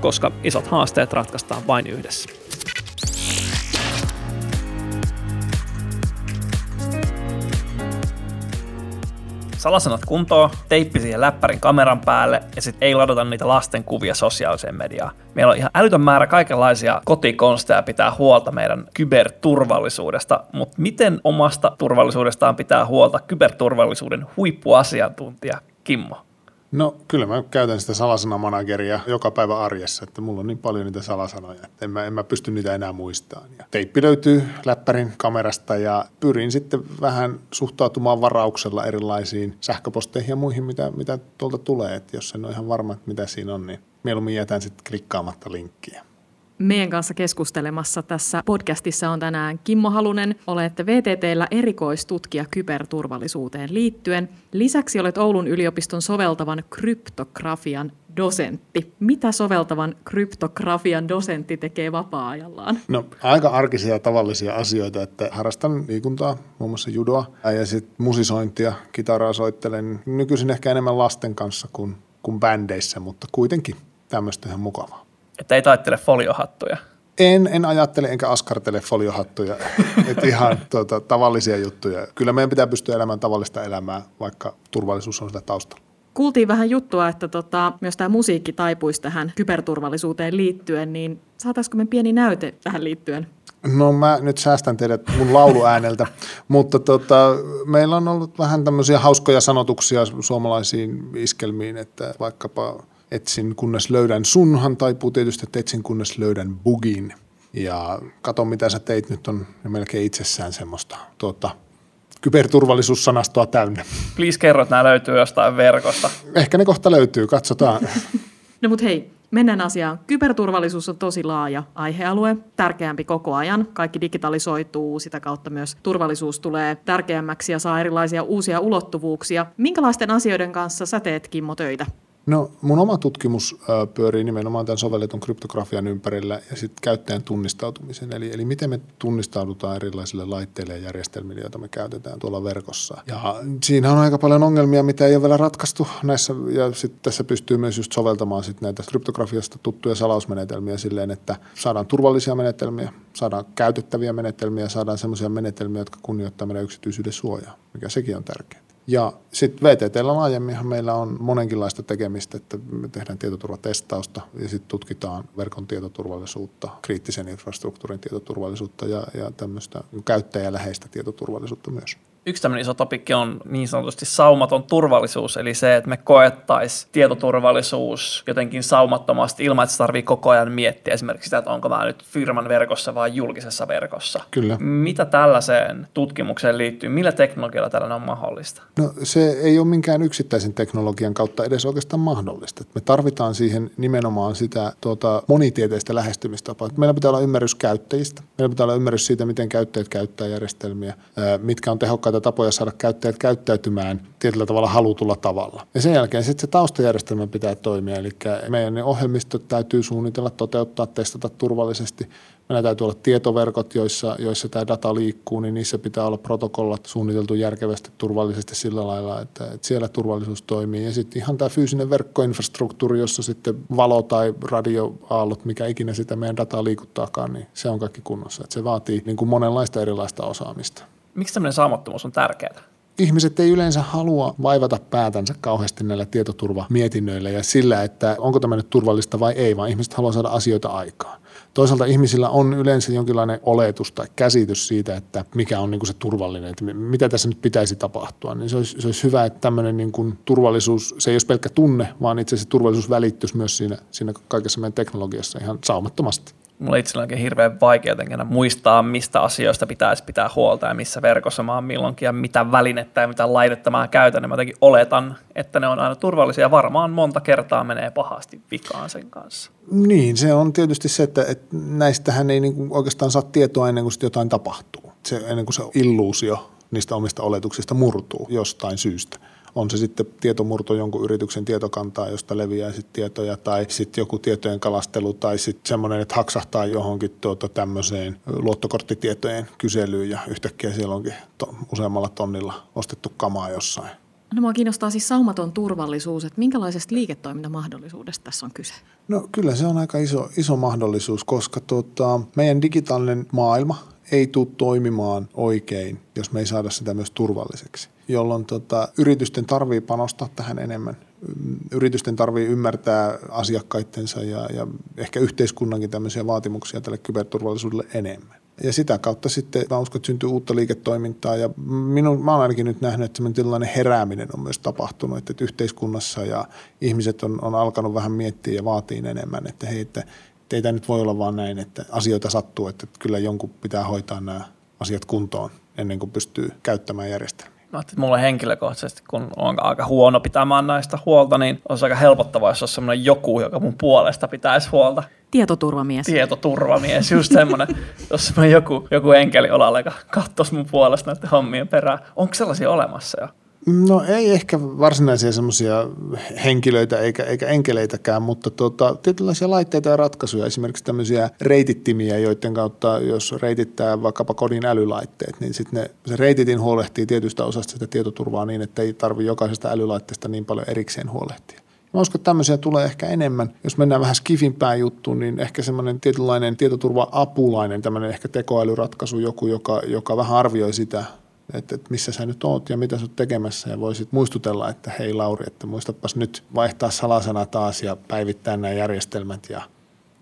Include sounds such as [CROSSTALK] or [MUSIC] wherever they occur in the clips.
koska isot haasteet ratkaistaan vain yhdessä. salasanat kuntoon, teippi siihen läppärin kameran päälle ja sitten ei ladota niitä lasten kuvia sosiaaliseen mediaan. Meillä on ihan älytön määrä kaikenlaisia kotikonsteja pitää huolta meidän kyberturvallisuudesta, mutta miten omasta turvallisuudestaan pitää huolta kyberturvallisuuden huippuasiantuntija Kimmo? No kyllä mä käytän sitä salasanamanageria joka päivä arjessa, että mulla on niin paljon niitä salasanoja, että en mä, en mä pysty niitä enää muistamaan. Ja teippi löytyy läppärin kamerasta ja pyrin sitten vähän suhtautumaan varauksella erilaisiin sähköposteihin ja muihin, mitä, mitä tuolta tulee. Että jos en ole ihan varma, että mitä siinä on, niin mieluummin jätän sitten klikkaamatta linkkiä. Meidän kanssa keskustelemassa tässä podcastissa on tänään Kimmo Halunen. Olette VTTllä erikoistutkija kyberturvallisuuteen liittyen. Lisäksi olet Oulun yliopiston soveltavan kryptografian dosentti. Mitä soveltavan kryptografian dosentti tekee vapaa-ajallaan? No aika arkisia tavallisia asioita, että harrastan liikuntaa, muun muassa judoa ja sitten musisointia, kitaraa soittelen. Nykyisin ehkä enemmän lasten kanssa kuin, kuin bändeissä, mutta kuitenkin tämmöistä ihan mukavaa. Että ei taittele foliohattuja. En, en ajattele enkä askartele foliohattuja, [LAUGHS] että ihan tuota, tavallisia juttuja. Kyllä meidän pitää pystyä elämään tavallista elämää, vaikka turvallisuus on sitä taustalla. Kuultiin vähän juttua, että tota, myös tämä musiikki taipuisi tähän kyberturvallisuuteen liittyen, niin saataisiko me pieni näyte tähän liittyen? No mä nyt säästän teidät mun lauluääneltä, [LAUGHS] mutta tota, meillä on ollut vähän tämmöisiä hauskoja sanotuksia suomalaisiin iskelmiin, että vaikkapa etsin kunnes löydän sunhan, taipuu tietysti, että etsin kunnes löydän bugin. Ja kato, mitä sä teit nyt on melkein itsessään semmoista tuota, kyberturvallisuussanastoa täynnä. Please kerro, että nämä löytyy jostain verkosta. Ehkä ne kohta löytyy, katsotaan. no mut hei, mennään asiaan. Kyberturvallisuus on tosi laaja aihealue, tärkeämpi koko ajan. Kaikki digitalisoituu, sitä kautta myös turvallisuus tulee tärkeämmäksi ja saa erilaisia uusia ulottuvuuksia. Minkälaisten asioiden kanssa sä teet, Kimmo, töitä? No mun oma tutkimus pyörii nimenomaan tämän sovelletun kryptografian ympärillä ja sitten käyttäjän tunnistautumisen. Eli, eli miten me tunnistaudutaan erilaisille laitteille ja järjestelmille, joita me käytetään tuolla verkossa. Ja siinä on aika paljon ongelmia, mitä ei ole vielä ratkaistu näissä. Ja sitten tässä pystyy myös just soveltamaan sit näitä kryptografiasta tuttuja salausmenetelmiä silleen, että saadaan turvallisia menetelmiä, saadaan käytettäviä menetelmiä, saadaan sellaisia menetelmiä, jotka kunnioittaa meidän yksityisyyden suojaa, mikä sekin on tärkeää. Ja sitten VTTllä laajemminhan meillä on monenkinlaista tekemistä, että me tehdään tietoturvatestausta ja sitten tutkitaan verkon tietoturvallisuutta, kriittisen infrastruktuurin tietoturvallisuutta ja, ja tämmöistä käyttäjäläheistä tietoturvallisuutta myös. Yksi tämmöinen iso topikki on niin sanotusti saumaton turvallisuus, eli se, että me koettaisiin tietoturvallisuus jotenkin saumattomasti ilman, että se tarvii koko ajan miettiä esimerkiksi sitä, että onko mä nyt firman verkossa vai julkisessa verkossa. Kyllä. Mitä tällaiseen tutkimukseen liittyy? Millä teknologialla tällainen on mahdollista? No se ei ole minkään yksittäisen teknologian kautta edes oikeastaan mahdollista. Me tarvitaan siihen nimenomaan sitä tuota, monitieteistä lähestymistapaa. Meillä pitää olla ymmärrys käyttäjistä. Meillä pitää olla ymmärrys siitä, miten käyttäjät käyttää järjestelmiä, mitkä on tehokkaita tapoja saada käyttäjät käyttäytymään tietyllä tavalla halutulla tavalla. Ja sen jälkeen sitten se taustajärjestelmä pitää toimia, eli meidän ne ohjelmistot täytyy suunnitella, toteuttaa, testata turvallisesti. Meillä täytyy olla tietoverkot, joissa, joissa tämä data liikkuu, niin niissä pitää olla protokollat suunniteltu järkevästi, turvallisesti sillä lailla, että, että siellä turvallisuus toimii. Ja sitten ihan tämä fyysinen verkkoinfrastruktuuri, jossa sitten valo tai radioaallot, mikä ikinä sitä meidän dataa liikuttaakaan, niin se on kaikki kunnossa. Että se vaatii niin kuin monenlaista erilaista osaamista. Miksi tämmöinen saamattomuus on tärkeää? ihmiset ei yleensä halua vaivata päätänsä kauheasti näillä tietoturvamietinnöillä ja sillä, että onko tämä nyt turvallista vai ei, vaan ihmiset haluaa saada asioita aikaan. Toisaalta ihmisillä on yleensä jonkinlainen oletus tai käsitys siitä, että mikä on niin se turvallinen, että mitä tässä nyt pitäisi tapahtua. Niin se olisi, se olisi hyvä, että tämmöinen niin kuin turvallisuus, se ei olisi pelkkä tunne, vaan itse asiassa turvallisuus välittyisi myös siinä, siinä kaikessa meidän teknologiassa ihan saumattomasti. Mulla itselläkin hirveän vaikea jotenkin muistaa, mistä asioista pitäisi pitää huolta ja missä verkossa mä oon milloinkin ja mitä välinettä ja mitä laitetta mä käytän. Ja mä jotenkin oletan, että ne on aina turvallisia. Varmaan monta kertaa menee pahasti vikaan sen kanssa. Niin, se on tietysti se, että, että näistähän ei niin kuin oikeastaan saa tietoa ennen kuin jotain tapahtuu. Se, ennen kuin se illuusio niistä omista oletuksista murtuu jostain syystä on se sitten tietomurto jonkun yrityksen tietokantaa, josta leviää sitten tietoja, tai sitten joku tietojen kalastelu, tai sitten semmoinen, että haksahtaa johonkin tuota tämmöiseen luottokorttitietojen kyselyyn, ja yhtäkkiä siellä onkin to, useammalla tonnilla ostettu kamaa jossain. No mua kiinnostaa siis saumaton turvallisuus, että minkälaisesta liiketoimintamahdollisuudesta tässä on kyse? No kyllä se on aika iso, iso mahdollisuus, koska tuota, meidän digitaalinen maailma ei tule toimimaan oikein, jos me ei saada sitä myös turvalliseksi jolloin tota, yritysten tarvii panostaa tähän enemmän. Yritysten tarvii ymmärtää asiakkaittensa ja, ja ehkä yhteiskunnankin tämmöisiä vaatimuksia tälle kyberturvallisuudelle enemmän. Ja sitä kautta sitten mä uskon, että syntyy uutta liiketoimintaa ja minun, mä oon ainakin nyt nähnyt, että tällainen herääminen on myös tapahtunut, että, yhteiskunnassa ja ihmiset on, on alkanut vähän miettiä ja vaatii enemmän, että hei, että, että ei tämä nyt voi olla vaan näin, että asioita sattuu, että kyllä jonkun pitää hoitaa nämä asiat kuntoon ennen kuin pystyy käyttämään järjestelmää. Että mulle henkilökohtaisesti, kun on aika huono pitämään näistä huolta, niin olisi aika helpottavaa, jos olisi semmoinen joku, joka mun puolesta pitäisi huolta. Tietoturvamies. Tietoturvamies, just semmoinen, [LAUGHS] jos semmoinen joku, joku enkeli olalla, joka katsoisi mun puolesta näiden hommien perään. Onko sellaisia olemassa jo? No ei ehkä varsinaisia semmoisia henkilöitä eikä, eikä enkeleitäkään, mutta tuota, tietynlaisia laitteita ja ratkaisuja, esimerkiksi tämmöisiä reitittimiä, joiden kautta jos reitittää vaikkapa kodin älylaitteet, niin sitten se reititin huolehtii tietystä osasta sitä tietoturvaa niin, että ei tarvitse jokaisesta älylaitteesta niin paljon erikseen huolehtia. Mä uskon, että tämmöisiä tulee ehkä enemmän. Jos mennään vähän skifimpään juttuun, niin ehkä semmoinen tietynlainen tietoturva-apulainen, tämmöinen ehkä tekoälyratkaisu, joku, joka, joka vähän arvioi sitä, että, että missä sä nyt oot ja mitä sä oot tekemässä ja voisit muistutella, että hei Lauri, että muistapas nyt vaihtaa salasana taas ja päivittää nämä järjestelmät ja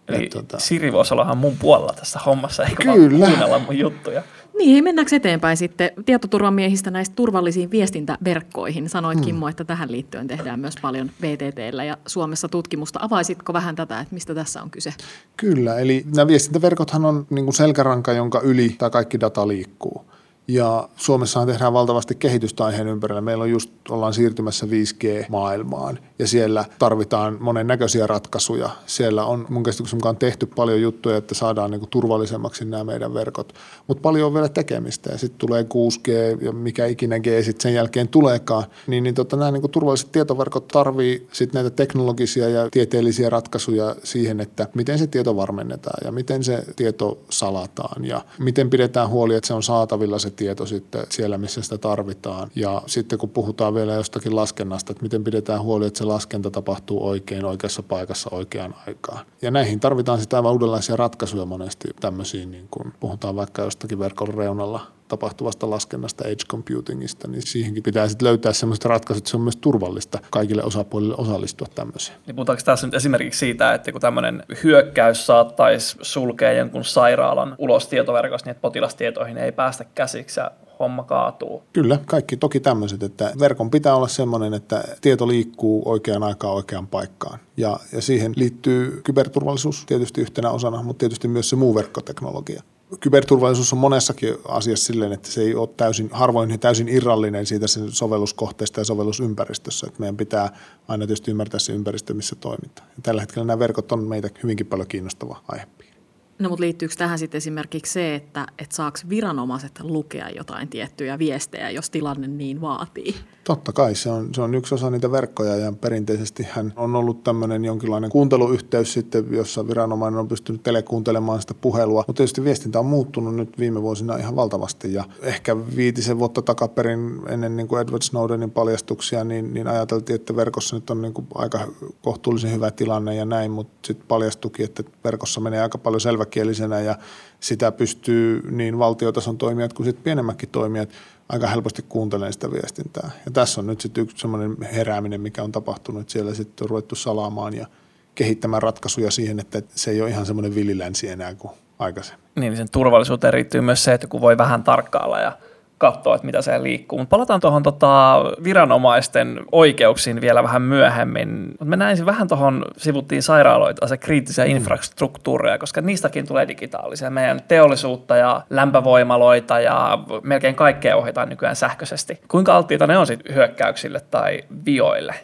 Eli ja, tuota... Siri voisi olla mun puolella tässä hommassa, eikö Kyllä. kuunnella mun juttuja. Niin, hei, mennäänkö eteenpäin sitten tietoturvamiehistä näistä turvallisiin viestintäverkkoihin? Sanoit hmm. Kimmo, että tähän liittyen tehdään myös paljon VTTllä ja Suomessa tutkimusta. Avaisitko vähän tätä, että mistä tässä on kyse? Kyllä, eli nämä viestintäverkothan on niin kuin selkäranka, jonka yli tämä kaikki data liikkuu. Ja Suomessahan tehdään valtavasti kehitystä aiheen ympärillä. Meillä on just, ollaan siirtymässä 5G-maailmaan ja siellä tarvitaan monennäköisiä ratkaisuja. Siellä on mun käsityksen mukaan tehty paljon juttuja, että saadaan niin kuin turvallisemmaksi nämä meidän verkot. Mutta paljon on vielä tekemistä ja sitten tulee 6G ja mikä ikinä G sitten sen jälkeen tuleekaan. Niin, niin tota, nämä niin kuin turvalliset tietoverkot tarvii sitten näitä teknologisia ja tieteellisiä ratkaisuja siihen, että miten se tieto varmennetaan ja miten se tieto salataan ja miten pidetään huoli, että se on saatavilla se tieto sitten siellä, missä sitä tarvitaan. Ja sitten kun puhutaan vielä jostakin laskennasta, että miten pidetään huoli, että se laskenta tapahtuu oikein oikeassa paikassa oikeaan aikaan. Ja näihin tarvitaan sitä aivan uudenlaisia ratkaisuja monesti tämmöisiin, niin kun puhutaan vaikka jostakin verkon reunalla tapahtuvasta laskennasta, edge computingista, niin siihenkin pitää sitten löytää sellaiset ratkaisut, että se on myös turvallista kaikille osapuolille osallistua tämmöiseen. Niin puhutaanko tässä nyt esimerkiksi siitä, että kun tämmöinen hyökkäys saattaisi sulkea jonkun sairaalan ulos tietoverkosta, niin että potilastietoihin ei päästä käsiksi ja homma kaatuu. Kyllä, kaikki toki tämmöiset, että verkon pitää olla semmoinen, että tieto liikkuu oikeaan aikaan oikeaan paikkaan. Ja, ja siihen liittyy kyberturvallisuus tietysti yhtenä osana, mutta tietysti myös se muu verkkoteknologia kyberturvallisuus on monessakin asiassa silleen, että se ei ole täysin, harvoin täysin irrallinen siitä sen sovelluskohteesta ja sovellusympäristössä. Että meidän pitää aina tietysti ymmärtää se ympäristö, missä toimitaan. Ja tällä hetkellä nämä verkot on meitä hyvinkin paljon kiinnostava aihepiiri. No mutta liittyykö tähän sitten esimerkiksi se, että, että saako viranomaiset lukea jotain tiettyjä viestejä, jos tilanne niin vaatii? Totta kai, se on, se on yksi osa niitä verkkoja ja perinteisesti hän on ollut tämmöinen jonkinlainen kuunteluyhteys sitten, jossa viranomainen on pystynyt telekuuntelemaan sitä puhelua. Mutta tietysti viestintä on muuttunut nyt viime vuosina ihan valtavasti ja ehkä viitisen vuotta takaperin ennen niin kuin Edward Snowdenin paljastuksia, niin, niin ajateltiin, että verkossa nyt on niin kuin aika kohtuullisen hyvä tilanne ja näin, mutta sitten paljastukin, että verkossa menee aika paljon selväkielisenä ja sitä pystyy niin valtiotason toimijat kuin sitten pienemmätkin toimijat aika helposti kuuntelemaan sitä viestintää. Ja tässä on nyt sitten yksi semmoinen herääminen, mikä on tapahtunut, että siellä sitten on ruvettu salaamaan ja kehittämään ratkaisuja siihen, että se ei ole ihan semmoinen villilänsi enää kuin aikaisemmin. Niin, sen turvallisuuteen riittyy myös se, että kun voi vähän tarkkailla ja katsoa, että mitä siellä liikkuu. Mutta palataan tuohon tota, viranomaisten oikeuksiin vielä vähän myöhemmin. Mut me näin vähän tuohon, sivuttiin sairaaloita, se kriittisiä mm. infrastruktuureja, koska niistäkin tulee digitaalisia. Meidän teollisuutta ja lämpövoimaloita ja melkein kaikkea ohjataan nykyään sähköisesti. Kuinka alttiita ne on sitten hyökkäyksille tai vioille?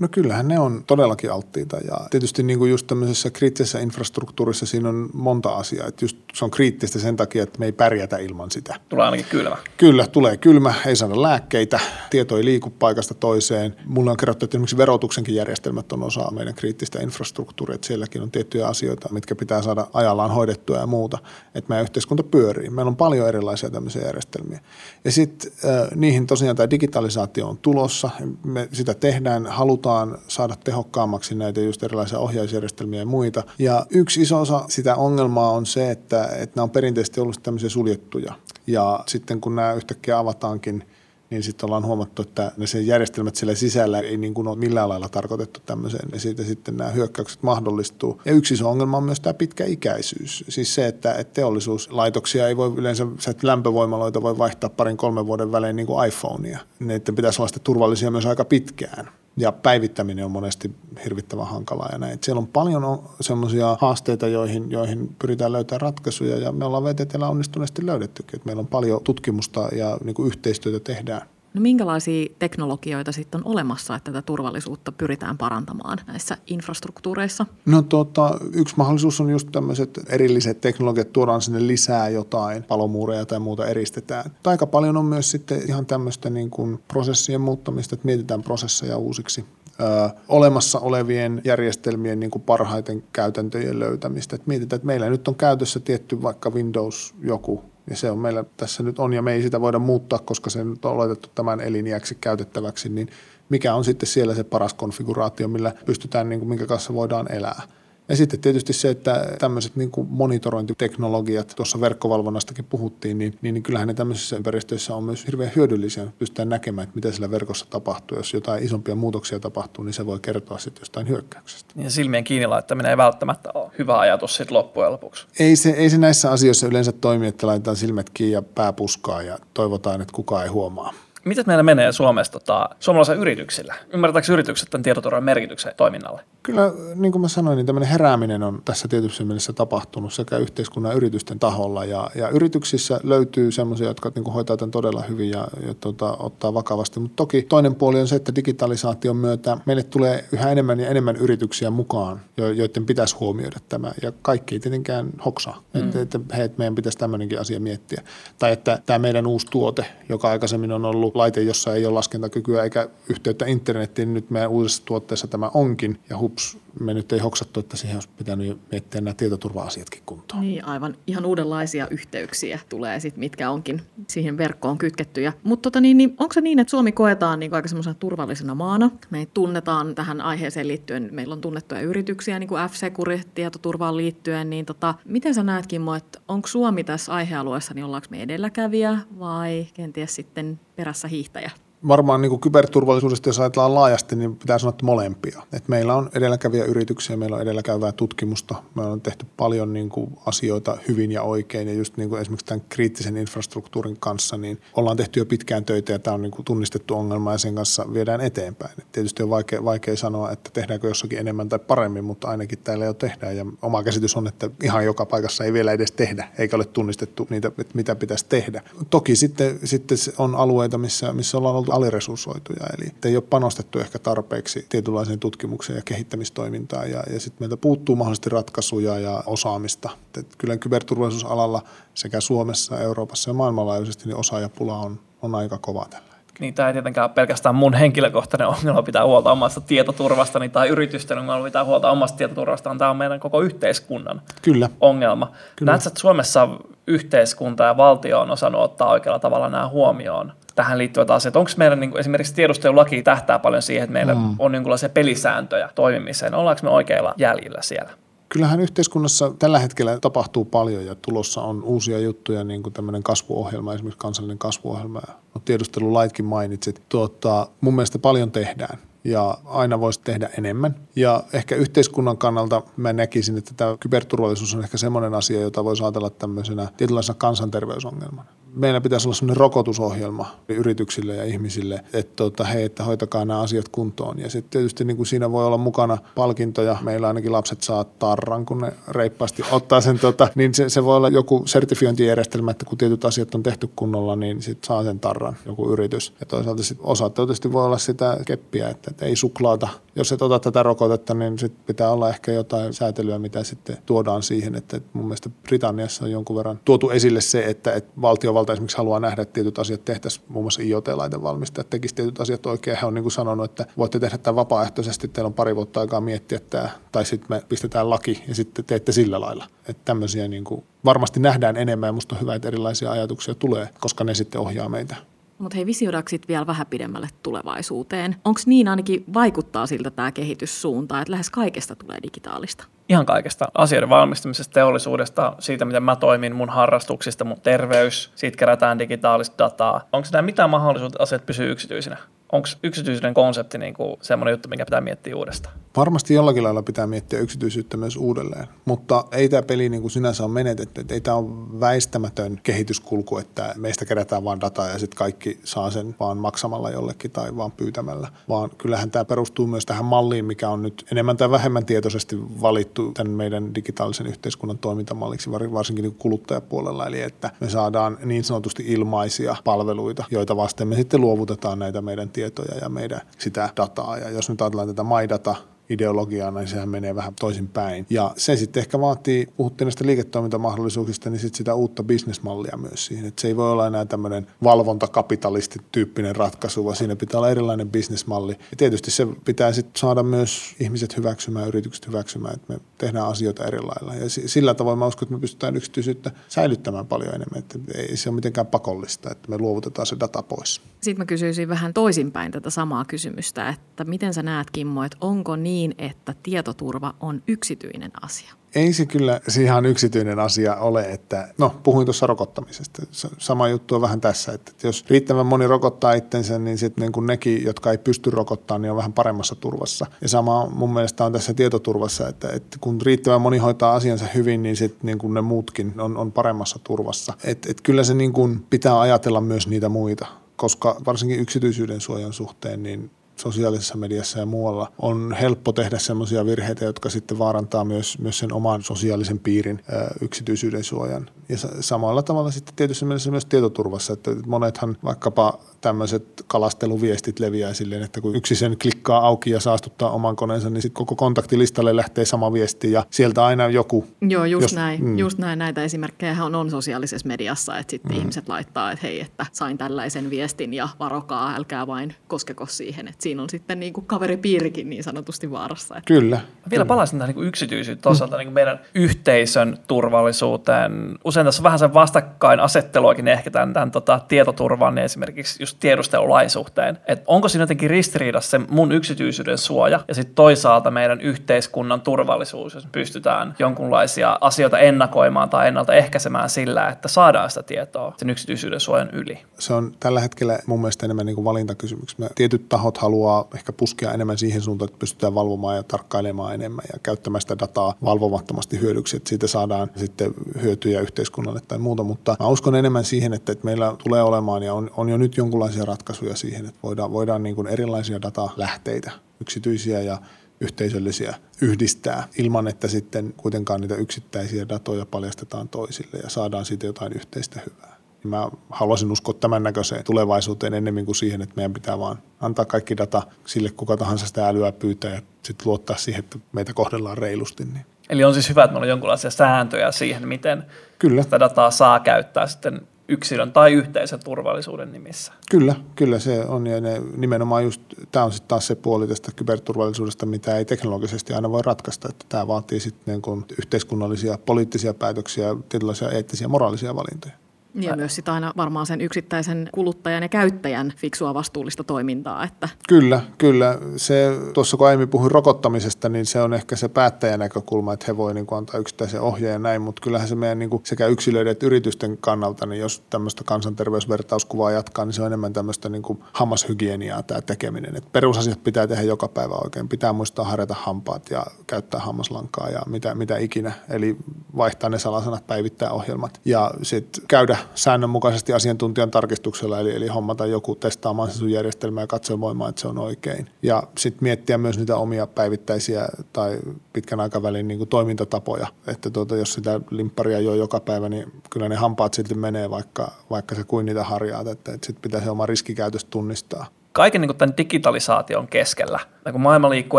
No kyllähän ne on todellakin alttiita ja tietysti niin kuin just tämmöisessä kriittisessä infrastruktuurissa siinä on monta asiaa. Että just se on kriittistä sen takia, että me ei pärjätä ilman sitä. Tulee ainakin kylmä. Kyllä, tulee kylmä, ei saada lääkkeitä, tieto ei liiku paikasta toiseen. Mulla on kerrottu, että esimerkiksi verotuksenkin järjestelmät on osa meidän kriittistä infrastruktuuria, että sielläkin on tiettyjä asioita, mitkä pitää saada ajallaan hoidettua ja muuta, että meidän yhteiskunta pyörii. Meillä on paljon erilaisia tämmöisiä järjestelmiä. Ja sitten äh, niihin tosiaan tämä digitalisaatio on tulossa, me sitä tehdään, halutaan halutaan saada tehokkaammaksi näitä just erilaisia ohjausjärjestelmiä ja muita. Ja yksi iso osa sitä ongelmaa on se, että, että nämä on perinteisesti ollut tämmöisiä suljettuja. Ja sitten kun nämä yhtäkkiä avataankin, niin sitten ollaan huomattu, että ne sen järjestelmät siellä sisällä ei niin kuin ole millään lailla tarkoitettu tämmöiseen, ja siitä sitten nämä hyökkäykset mahdollistuu. Ja yksi iso ongelma on myös tämä pitkäikäisyys. Siis se, että, että teollisuuslaitoksia ei voi yleensä, että lämpövoimaloita voi vaihtaa parin kolmen vuoden välein niin kuin iPhonea. Ne pitäisi olla sitten turvallisia myös aika pitkään ja päivittäminen on monesti hirvittävän hankalaa ja näin. Siellä on paljon semmoisia haasteita, joihin, joihin pyritään löytämään ratkaisuja ja me ollaan VTTllä onnistuneesti löydettykin. Meillä on paljon tutkimusta ja niin kuin yhteistyötä tehdään No minkälaisia teknologioita sitten on olemassa, että tätä turvallisuutta pyritään parantamaan näissä infrastruktuureissa? No tota, yksi mahdollisuus on just tämmöiset erilliset teknologiat, tuodaan sinne lisää jotain, palomuureja tai muuta eristetään. Tai aika paljon on myös sitten ihan tämmöistä niin kuin prosessien muuttamista, että mietitään prosesseja uusiksi Ö, olemassa olevien järjestelmien niin kuin parhaiten käytäntöjen löytämistä. Et mietitään, että meillä nyt on käytössä tietty vaikka Windows joku ja se on meillä tässä nyt on, ja me ei sitä voida muuttaa, koska se nyt on oletettu tämän eliniäksi käytettäväksi, niin mikä on sitten siellä se paras konfiguraatio, millä pystytään, niin kuin, minkä kanssa voidaan elää. Ja sitten tietysti se, että tämmöiset niin kuin monitorointiteknologiat, tuossa verkkovalvonnastakin puhuttiin, niin, niin, niin kyllähän ne tämmöisissä ympäristöissä on myös hirveän hyödyllisiä. Pystytään näkemään, että mitä siellä verkossa tapahtuu. Jos jotain isompia muutoksia tapahtuu, niin se voi kertoa sitten jostain hyökkäyksestä. Ja silmien kiinni laittaminen ei välttämättä ole hyvä ajatus sitten loppujen lopuksi. Ei se, ei se näissä asioissa yleensä toimi, että laitetaan silmät kiinni ja pää puskaa ja toivotaan, että kukaan ei huomaa. Miten meillä menee Suomessa tota, suomalaisilla yrityksillä? Ymmärtääkö yritykset tämän tietoturvan merkityksen toiminnalle? Kyllä, niin kuin mä sanoin, niin tämmöinen herääminen on tässä tietysti mielessä tapahtunut sekä yhteiskunnan ja yritysten taholla. Ja, ja yrityksissä löytyy semmoisia, jotka niin kuin hoitaa tämän todella hyvin ja, ja tota, ottaa vakavasti. Mutta toki toinen puoli on se, että digitalisaation myötä meille tulee yhä enemmän ja enemmän yrityksiä mukaan, joiden pitäisi huomioida tämä. Ja kaikki ei tietenkään hoksaa, mm. että, että hei, meidän pitäisi tämmöinenkin asia miettiä. Tai että tämä meidän uusi tuote, joka aikaisemmin on ollut laite, jossa ei ole laskentakykyä eikä yhteyttä internettiin, niin nyt meidän uudessa tuotteessa tämä onkin. Ja hups, me nyt ei hoksattu, että siihen olisi pitänyt miettiä nämä tietoturva-asiatkin kuntoon. Niin, aivan ihan uudenlaisia yhteyksiä tulee sitten, mitkä onkin siihen verkkoon kytkettyjä. Mutta tota niin, niin, onko se niin, että Suomi koetaan niin aika semmoisena turvallisena maana? Me tunnetaan tähän aiheeseen liittyen, meillä on tunnettuja yrityksiä, niin kuin F-Securi tietoturvaan liittyen, niin tota, miten sä näet, Kimmo, että onko Suomi tässä aihealueessa, niin ollaanko me edelläkävijä vai kenties sitten perässä hiihtäjä? Varmaan niin kuin kyberturvallisuudesta, jos ajatellaan laajasti, niin pitää sanoa, että molempia. Et meillä on edelläkäviä yrityksiä, meillä on edelläkäyvää tutkimusta, me on tehty paljon niin kuin asioita hyvin ja oikein, ja just niin kuin esimerkiksi tämän kriittisen infrastruktuurin kanssa, niin ollaan tehty jo pitkään töitä, ja tämä on niin kuin tunnistettu ongelma, ja sen kanssa viedään eteenpäin. Et tietysti on vaikea, vaikea sanoa, että tehdäänkö jossakin enemmän tai paremmin, mutta ainakin täällä jo tehdään, ja oma käsitys on, että ihan joka paikassa ei vielä edes tehdä, eikä ole tunnistettu niitä, että mitä pitäisi tehdä. Toki sitten, sitten on alueita, missä, missä ollaan oltu aliresurssoituja, eli ei ole panostettu ehkä tarpeeksi tietynlaiseen tutkimukseen ja kehittämistoimintaan, ja, ja sitten meiltä puuttuu mahdollisesti ratkaisuja ja osaamista. Et kyllä kyberturvallisuusalalla sekä Suomessa, Euroopassa ja maailmanlaajuisesti niin osaajapula on, on aika kova tällä niin tämä ei tietenkään pelkästään mun henkilökohtainen ongelma pitää huolta omasta tietoturvastani tai yritysten ongelma pitää huolta omasta tietoturvastaan. Tämä on meidän koko yhteiskunnan Kyllä. ongelma. Kyllä. Näetkö, että Suomessa yhteiskunta ja valtio on osannut ottaa oikealla tavalla nämä huomioon? Tähän liittyvät asiat. Onko meidän niin kuin, esimerkiksi tiedustelulaki tähtää paljon siihen, että meillä mm. on jonkinlaisia pelisääntöjä toimimiseen? Ollaanko me oikeilla jäljillä siellä? Kyllähän yhteiskunnassa tällä hetkellä tapahtuu paljon ja tulossa on uusia juttuja, niin kuin tämmöinen kasvuohjelma, esimerkiksi kansallinen kasvuohjelma. No, tiedustelulaitkin mainitsit. Tuota, mun mielestä paljon tehdään ja aina voisi tehdä enemmän. Ja ehkä yhteiskunnan kannalta mä näkisin, että tämä kyberturvallisuus on ehkä semmoinen asia, jota voisi ajatella tämmöisenä tietynlaisena kansanterveysongelmana meillä pitäisi olla sellainen rokotusohjelma yrityksille ja ihmisille, että tota, hei, että hoitakaa nämä asiat kuntoon. Ja sitten tietysti niin kuin siinä voi olla mukana palkintoja. Meillä ainakin lapset saa tarran, kun ne reippaasti ottaa sen, tota, niin se, se voi olla joku sertifiointijärjestelmä, että kun tietyt asiat on tehty kunnolla, niin sitten saa sen tarran joku yritys. Ja toisaalta sit osa tietysti voi olla sitä keppiä, että, että ei suklaata. Jos et ota tätä rokotetta, niin sit pitää olla ehkä jotain säätelyä, mitä sitten tuodaan siihen. Että, mun mielestä Britanniassa on jonkun verran tuotu esille se, että, että valtiovalta esimerkiksi haluaa nähdä, että tietyt asiat tehtäisiin, muun muassa IoT-laitevalmistajat tekisivät tietyt asiat oikein. He on niin kuin sanonut, että voitte tehdä tämän vapaaehtoisesti, teillä on pari vuotta aikaa miettiä tämä, tai sitten me pistetään laki ja sitten teette sillä lailla. Että tämmöisiä niin kuin varmasti nähdään enemmän ja musta on hyvä, että erilaisia ajatuksia tulee, koska ne sitten ohjaa meitä mutta hei, visioidaanko vielä vähän pidemmälle tulevaisuuteen? Onko niin ainakin vaikuttaa siltä tämä kehityssuunta, että lähes kaikesta tulee digitaalista? Ihan kaikesta. Asioiden valmistumisesta, teollisuudesta, siitä miten mä toimin, mun harrastuksista, mun terveys, siitä kerätään digitaalista dataa. Onko nämä mitään mahdollisuutta, että asiat pysyy yksityisinä? Onko yksityisyyden konsepti niin semmoinen juttu, mikä pitää miettiä uudestaan? Varmasti jollakin lailla pitää miettiä yksityisyyttä myös uudelleen, mutta ei tämä peli niin kuin sinänsä ole menetetty. Ei tämä ole väistämätön kehityskulku, että meistä kerätään vain dataa ja sitten kaikki saa sen vaan maksamalla jollekin tai vaan pyytämällä, vaan kyllähän tämä perustuu myös tähän malliin, mikä on nyt enemmän tai vähemmän tietoisesti valittu tämän meidän digitaalisen yhteiskunnan toimintamalliksi, varsinkin niin kuluttajapuolella, eli että me saadaan niin sanotusti ilmaisia palveluita, joita vasten me sitten luovutetaan näitä meidän tietoja ja meidän sitä dataa. Ja jos nyt ajatellaan tätä MyData ideologiaa, niin sehän menee vähän toisin päin. Ja se sitten ehkä vaatii, puhuttiin näistä liiketoimintamahdollisuuksista, niin sitten sitä uutta bisnesmallia myös siihen. Että se ei voi olla enää tämmöinen valvontakapitalisti-tyyppinen ratkaisu, vaan siinä pitää olla erilainen bisnesmalli. Ja tietysti se pitää sitten saada myös ihmiset hyväksymään, yritykset hyväksymään, että me tehdään asioita eri lailla. Ja sillä tavoin mä uskon, että me pystytään yksityisyyttä säilyttämään paljon enemmän. Että ei se ole mitenkään pakollista, että me luovutetaan se data pois. Sitten mä kysyisin vähän toisinpäin tätä samaa kysymystä, että miten sä näet Kimmo, että onko niin, niin, että tietoturva on yksityinen asia? Ei se kyllä se ihan yksityinen asia ole, että no puhuin tuossa rokottamisesta. Sama juttu on vähän tässä, että jos riittävän moni rokottaa itsensä, niin sitten niin nekin, jotka ei pysty rokottamaan, niin on vähän paremmassa turvassa. Ja sama mun mielestä on tässä tietoturvassa, että, että kun riittävän moni hoitaa asiansa hyvin, niin sitten niin ne muutkin on, on paremmassa turvassa. Et, et kyllä se niin pitää ajatella myös niitä muita koska varsinkin yksityisyyden suojan suhteen, niin sosiaalisessa mediassa ja muualla on helppo tehdä sellaisia virheitä, jotka sitten vaarantaa myös, myös sen oman sosiaalisen piirin ää, yksityisyyden suojan. Ja samalla tavalla sitten tietysti mielessä myös tietoturvassa, että monethan vaikkapa tämmöiset kalasteluviestit leviää silleen, että kun yksi sen klikkaa auki ja saastuttaa oman koneensa, niin sitten koko kontaktilistalle lähtee sama viesti ja sieltä aina joku. Joo, just jos, näin. Mm. Just näin. Näitä esimerkkejä on, on sosiaalisessa mediassa, että sitten mm. ihmiset laittaa, että hei, että sain tällaisen viestin ja varokaa, älkää vain koskeko siihen. Että siinä on sitten niin kuin kaveripiirikin niin sanotusti vaarassa. Että. Kyllä. Vielä palaisin tähän niin yksityisyyteen toisaalta mm. niin meidän yhteisön turvallisuuteen. Usein tässä on vähän sen vastakkainasetteluakin ehkä tämän, tämän tota, tietoturvan esimerkiksi just tiedustelulain suhteen. Et onko siinä jotenkin ristiriidassa se mun yksityisyyden suoja ja sitten toisaalta meidän yhteiskunnan turvallisuus, jos pystytään jonkunlaisia asioita ennakoimaan tai ennaltaehkäisemään sillä, että saadaan sitä tietoa sen yksityisyyden suojan yli. Se on tällä hetkellä mun mielestä enemmän niin kuin valintakysymys. Me tietyt tahot haluaa ehkä puskea enemmän siihen suuntaan, että pystytään valvomaan ja tarkkailemaan enemmän ja käyttämään sitä dataa valvomattomasti hyödyksi, että siitä saadaan sitten hyötyjä yhteiskunnalle tai muuta, mutta mä uskon enemmän siihen, että, meillä tulee olemaan ja on, on jo nyt jonkunlaisia ratkaisuja siihen, että voidaan, voidaan niin kuin erilaisia datalähteitä, yksityisiä ja yhteisöllisiä yhdistää ilman, että sitten kuitenkaan niitä yksittäisiä datoja paljastetaan toisille ja saadaan siitä jotain yhteistä hyvää. Niin mä haluaisin uskoa tämän näköiseen tulevaisuuteen ennemmin kuin siihen, että meidän pitää vaan antaa kaikki data sille, kuka tahansa sitä älyä pyytää ja sitten luottaa siihen, että meitä kohdellaan reilusti. Niin. Eli on siis hyvä, että meillä on jonkinlaisia sääntöjä siihen, miten Kyllä. sitä dataa saa käyttää sitten yksilön tai yhteisön turvallisuuden nimissä. Kyllä, kyllä se on ja ne, nimenomaan just, tämä on sitten taas se puoli tästä kyberturvallisuudesta, mitä ei teknologisesti aina voi ratkaista, että tämä vaatii sitten niin yhteiskunnallisia, poliittisia päätöksiä, tietynlaisia eettisiä, moraalisia valintoja. Ja myös sitä aina varmaan sen yksittäisen kuluttajan ja käyttäjän fiksua vastuullista toimintaa. Että. Kyllä, kyllä. Se, tuossa kun aiemmin puhuin rokottamisesta, niin se on ehkä se päättäjän näkökulma, että he voivat niin antaa yksittäisen ohjeen ja näin, mutta kyllähän se meidän niin kuin sekä yksilöiden että yritysten kannalta, niin jos tämmöistä kansanterveysvertauskuvaa jatkaa, niin se on enemmän tämmöistä niin kuin hammashygieniaa tämä tekeminen. Et perusasiat pitää tehdä joka päivä oikein. Pitää muistaa harjata hampaat ja käyttää hammaslankaa ja mitä, mitä ikinä. Eli vaihtaa ne salasanat, päivittää ohjelmat ja sitten käydä säännönmukaisesti asiantuntijan tarkistuksella, eli, eli hommata joku testaamaan se sun järjestelmää ja katsomaan, että se on oikein. Ja sitten miettiä myös niitä omia päivittäisiä tai pitkän aikavälin niin kuin toimintatapoja, että tuota, jos sitä limpparia jo joka päivä, niin kyllä ne hampaat silti menee, vaikka, vaikka se kuin niitä harjaat, että, että sitten pitäisi oma riskikäytös tunnistaa kaiken niin kuin tämän digitalisaation keskellä, ja kun maailma liikkuu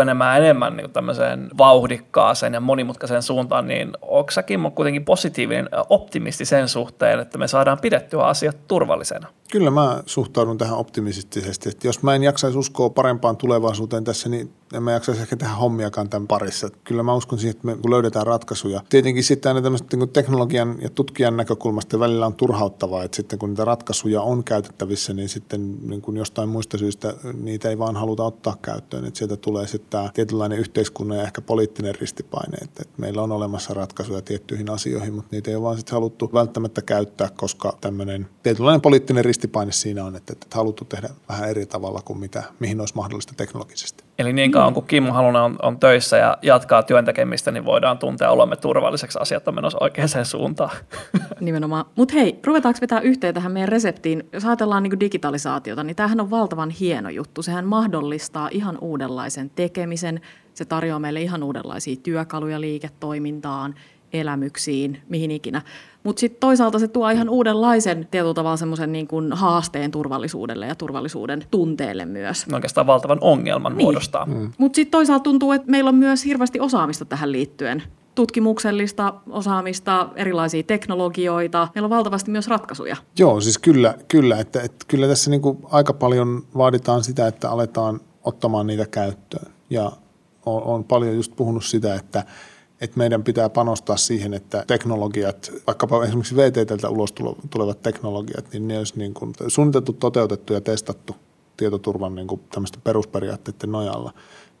enemmän ja enemmän niin tämmöiseen vauhdikkaaseen ja monimutkaiseen suuntaan, niin onko säkin kuitenkin positiivinen optimisti sen suhteen, että me saadaan pidettyä asiat turvallisena? Kyllä mä suhtaudun tähän optimistisesti. Että jos mä en jaksaisi uskoa parempaan tulevaisuuteen tässä, niin en mä jaksaisi ehkä tehdä hommiakaan tämän parissa. Kyllä mä uskon siihen, että me löydetään ratkaisuja. Tietenkin sitten aina tämmöistä niin teknologian ja tutkijan näkökulmasta välillä on turhauttavaa, että sitten kun niitä ratkaisuja on käytettävissä, niin sitten niin kuin jostain muista syistä niitä ei vaan haluta ottaa käyttöön. Että sieltä tulee sitten tämä tietynlainen yhteiskunnan ja ehkä poliittinen ristipaine, että, että meillä on olemassa ratkaisuja tiettyihin asioihin, mutta niitä ei ole vaan sitten haluttu välttämättä käyttää, koska tämmöinen tietynlainen poliittinen ristipaine siinä on, että, että haluttu tehdä vähän eri tavalla kuin mitä, mihin olisi mahdollista teknologisesti. Eli niin kauan kuin Kimmo Halunen on, on töissä ja jatkaa työntekemistä, niin voidaan tuntea olemme turvalliseksi. Asiat on menossa oikeaan suuntaan. [LAUGHS] Nimenomaan. Mutta hei, ruvetaanko vetää yhteen tähän meidän reseptiin? Jos ajatellaan niin digitalisaatiota, niin tämähän on valtavan hieno juttu. Sehän mahdollistaa ihan uudenlaisen tekemisen. Se tarjoaa meille ihan uudenlaisia työkaluja liiketoimintaan, elämyksiin, mihin ikinä. Mutta sitten toisaalta se tuo ihan uudenlaisen tietyllä tavalla semmoisen niin kuin haasteen turvallisuudelle ja turvallisuuden tunteelle myös. No oikeastaan valtavan ongelman niin. muodostaa. Mm. Mutta sitten toisaalta tuntuu, että meillä on myös hirveästi osaamista tähän liittyen tutkimuksellista osaamista, erilaisia teknologioita. Meillä on valtavasti myös ratkaisuja. Joo, siis kyllä, kyllä että, että kyllä tässä niin kuin aika paljon vaaditaan sitä, että aletaan ottamaan niitä käyttöön. Ja on paljon just puhunut sitä, että että meidän pitää panostaa siihen, että teknologiat, vaikkapa esimerkiksi VTTltä ulos tulevat teknologiat, niin ne olisi niin kuin suunniteltu, toteutettu ja testattu tietoturvan niin kuin perusperiaatteiden nojalla,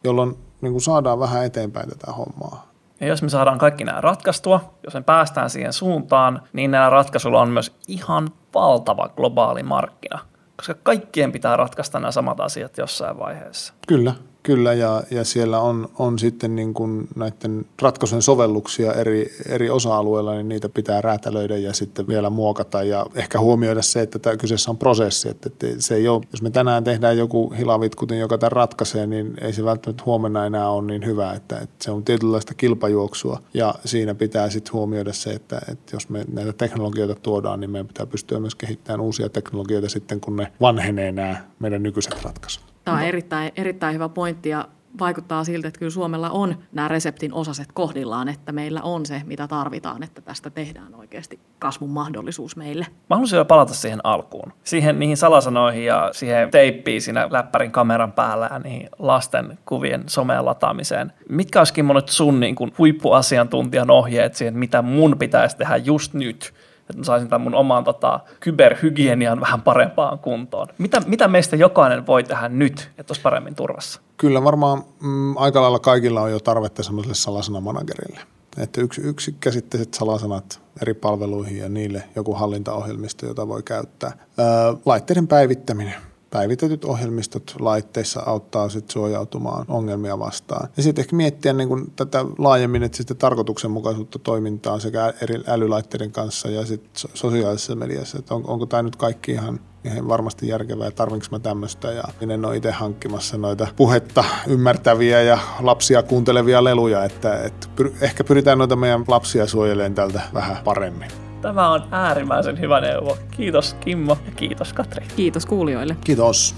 jolloin niin kuin saadaan vähän eteenpäin tätä hommaa. Ja jos me saadaan kaikki nämä ratkaistua, jos me päästään siihen suuntaan, niin näillä ratkaisuilla on myös ihan valtava globaali markkina, koska kaikkien pitää ratkaista nämä samat asiat jossain vaiheessa. Kyllä, Kyllä, ja, ja siellä on, on sitten niin kuin näiden ratkaisujen sovelluksia eri, eri osa-alueilla, niin niitä pitää räätälöidä ja sitten vielä muokata ja ehkä huomioida se, että tämä kyseessä on prosessi, että, että se ei ole, jos me tänään tehdään joku hilavitkutin, joka tämän ratkaisee, niin ei se välttämättä huomenna enää ole niin hyvä, että, että se on tietynlaista kilpajuoksua ja siinä pitää sitten huomioida se, että, että jos me näitä teknologioita tuodaan, niin meidän pitää pystyä myös kehittämään uusia teknologioita sitten, kun ne vanhenee nämä meidän nykyiset ratkaisut. Tämä on erittäin, erittäin hyvä pointti ja vaikuttaa siltä, että kyllä Suomella on nämä reseptin osaset kohdillaan, että meillä on se, mitä tarvitaan, että tästä tehdään oikeasti kasvun mahdollisuus meille. Mä haluaisin jo palata siihen alkuun, siihen niihin salasanoihin ja siihen teippiin siinä läppärin kameran päällä ja niihin lasten kuvien someen lataamiseen. Mitkä olisikin monet sun niin kuin huippuasiantuntijan ohjeet siihen, mitä mun pitäisi tehdä just nyt – että mä saisin tämän mun oman tota, kyberhygienian vähän parempaan kuntoon. Mitä, mitä meistä jokainen voi tehdä nyt, että olisi paremmin turvassa? Kyllä varmaan mm, aika lailla kaikilla on jo tarvetta semmoiselle salasanamanagerille. Että yksi, yksikäsitteiset salasanat eri palveluihin ja niille joku hallintaohjelmisto, jota voi käyttää. Öö, laitteiden päivittäminen päivitetyt ohjelmistot laitteissa auttaa sit suojautumaan ongelmia vastaan. Ja sitten ehkä miettiä niin kun tätä laajemmin, että sitten tarkoituksenmukaisuutta toimintaa sekä eri älylaitteiden kanssa ja sitten sosiaalisessa mediassa, että on, onko tämä nyt kaikki ihan varmasti järkevää, tarvinko mä tämmöistä ja en ole itse hankkimassa noita puhetta ymmärtäviä ja lapsia kuuntelevia leluja, että, että pyr- ehkä pyritään noita meidän lapsia suojelemaan tältä vähän paremmin. Tämä on äärimmäisen hyvä neuvo. Kiitos Kimmo ja kiitos Katri. Kiitos kuulijoille. Kiitos.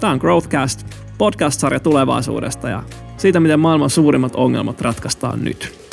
Tämä on Growthcast, podcast-sarja tulevaisuudesta ja siitä, miten maailman suurimmat ongelmat ratkaistaan nyt.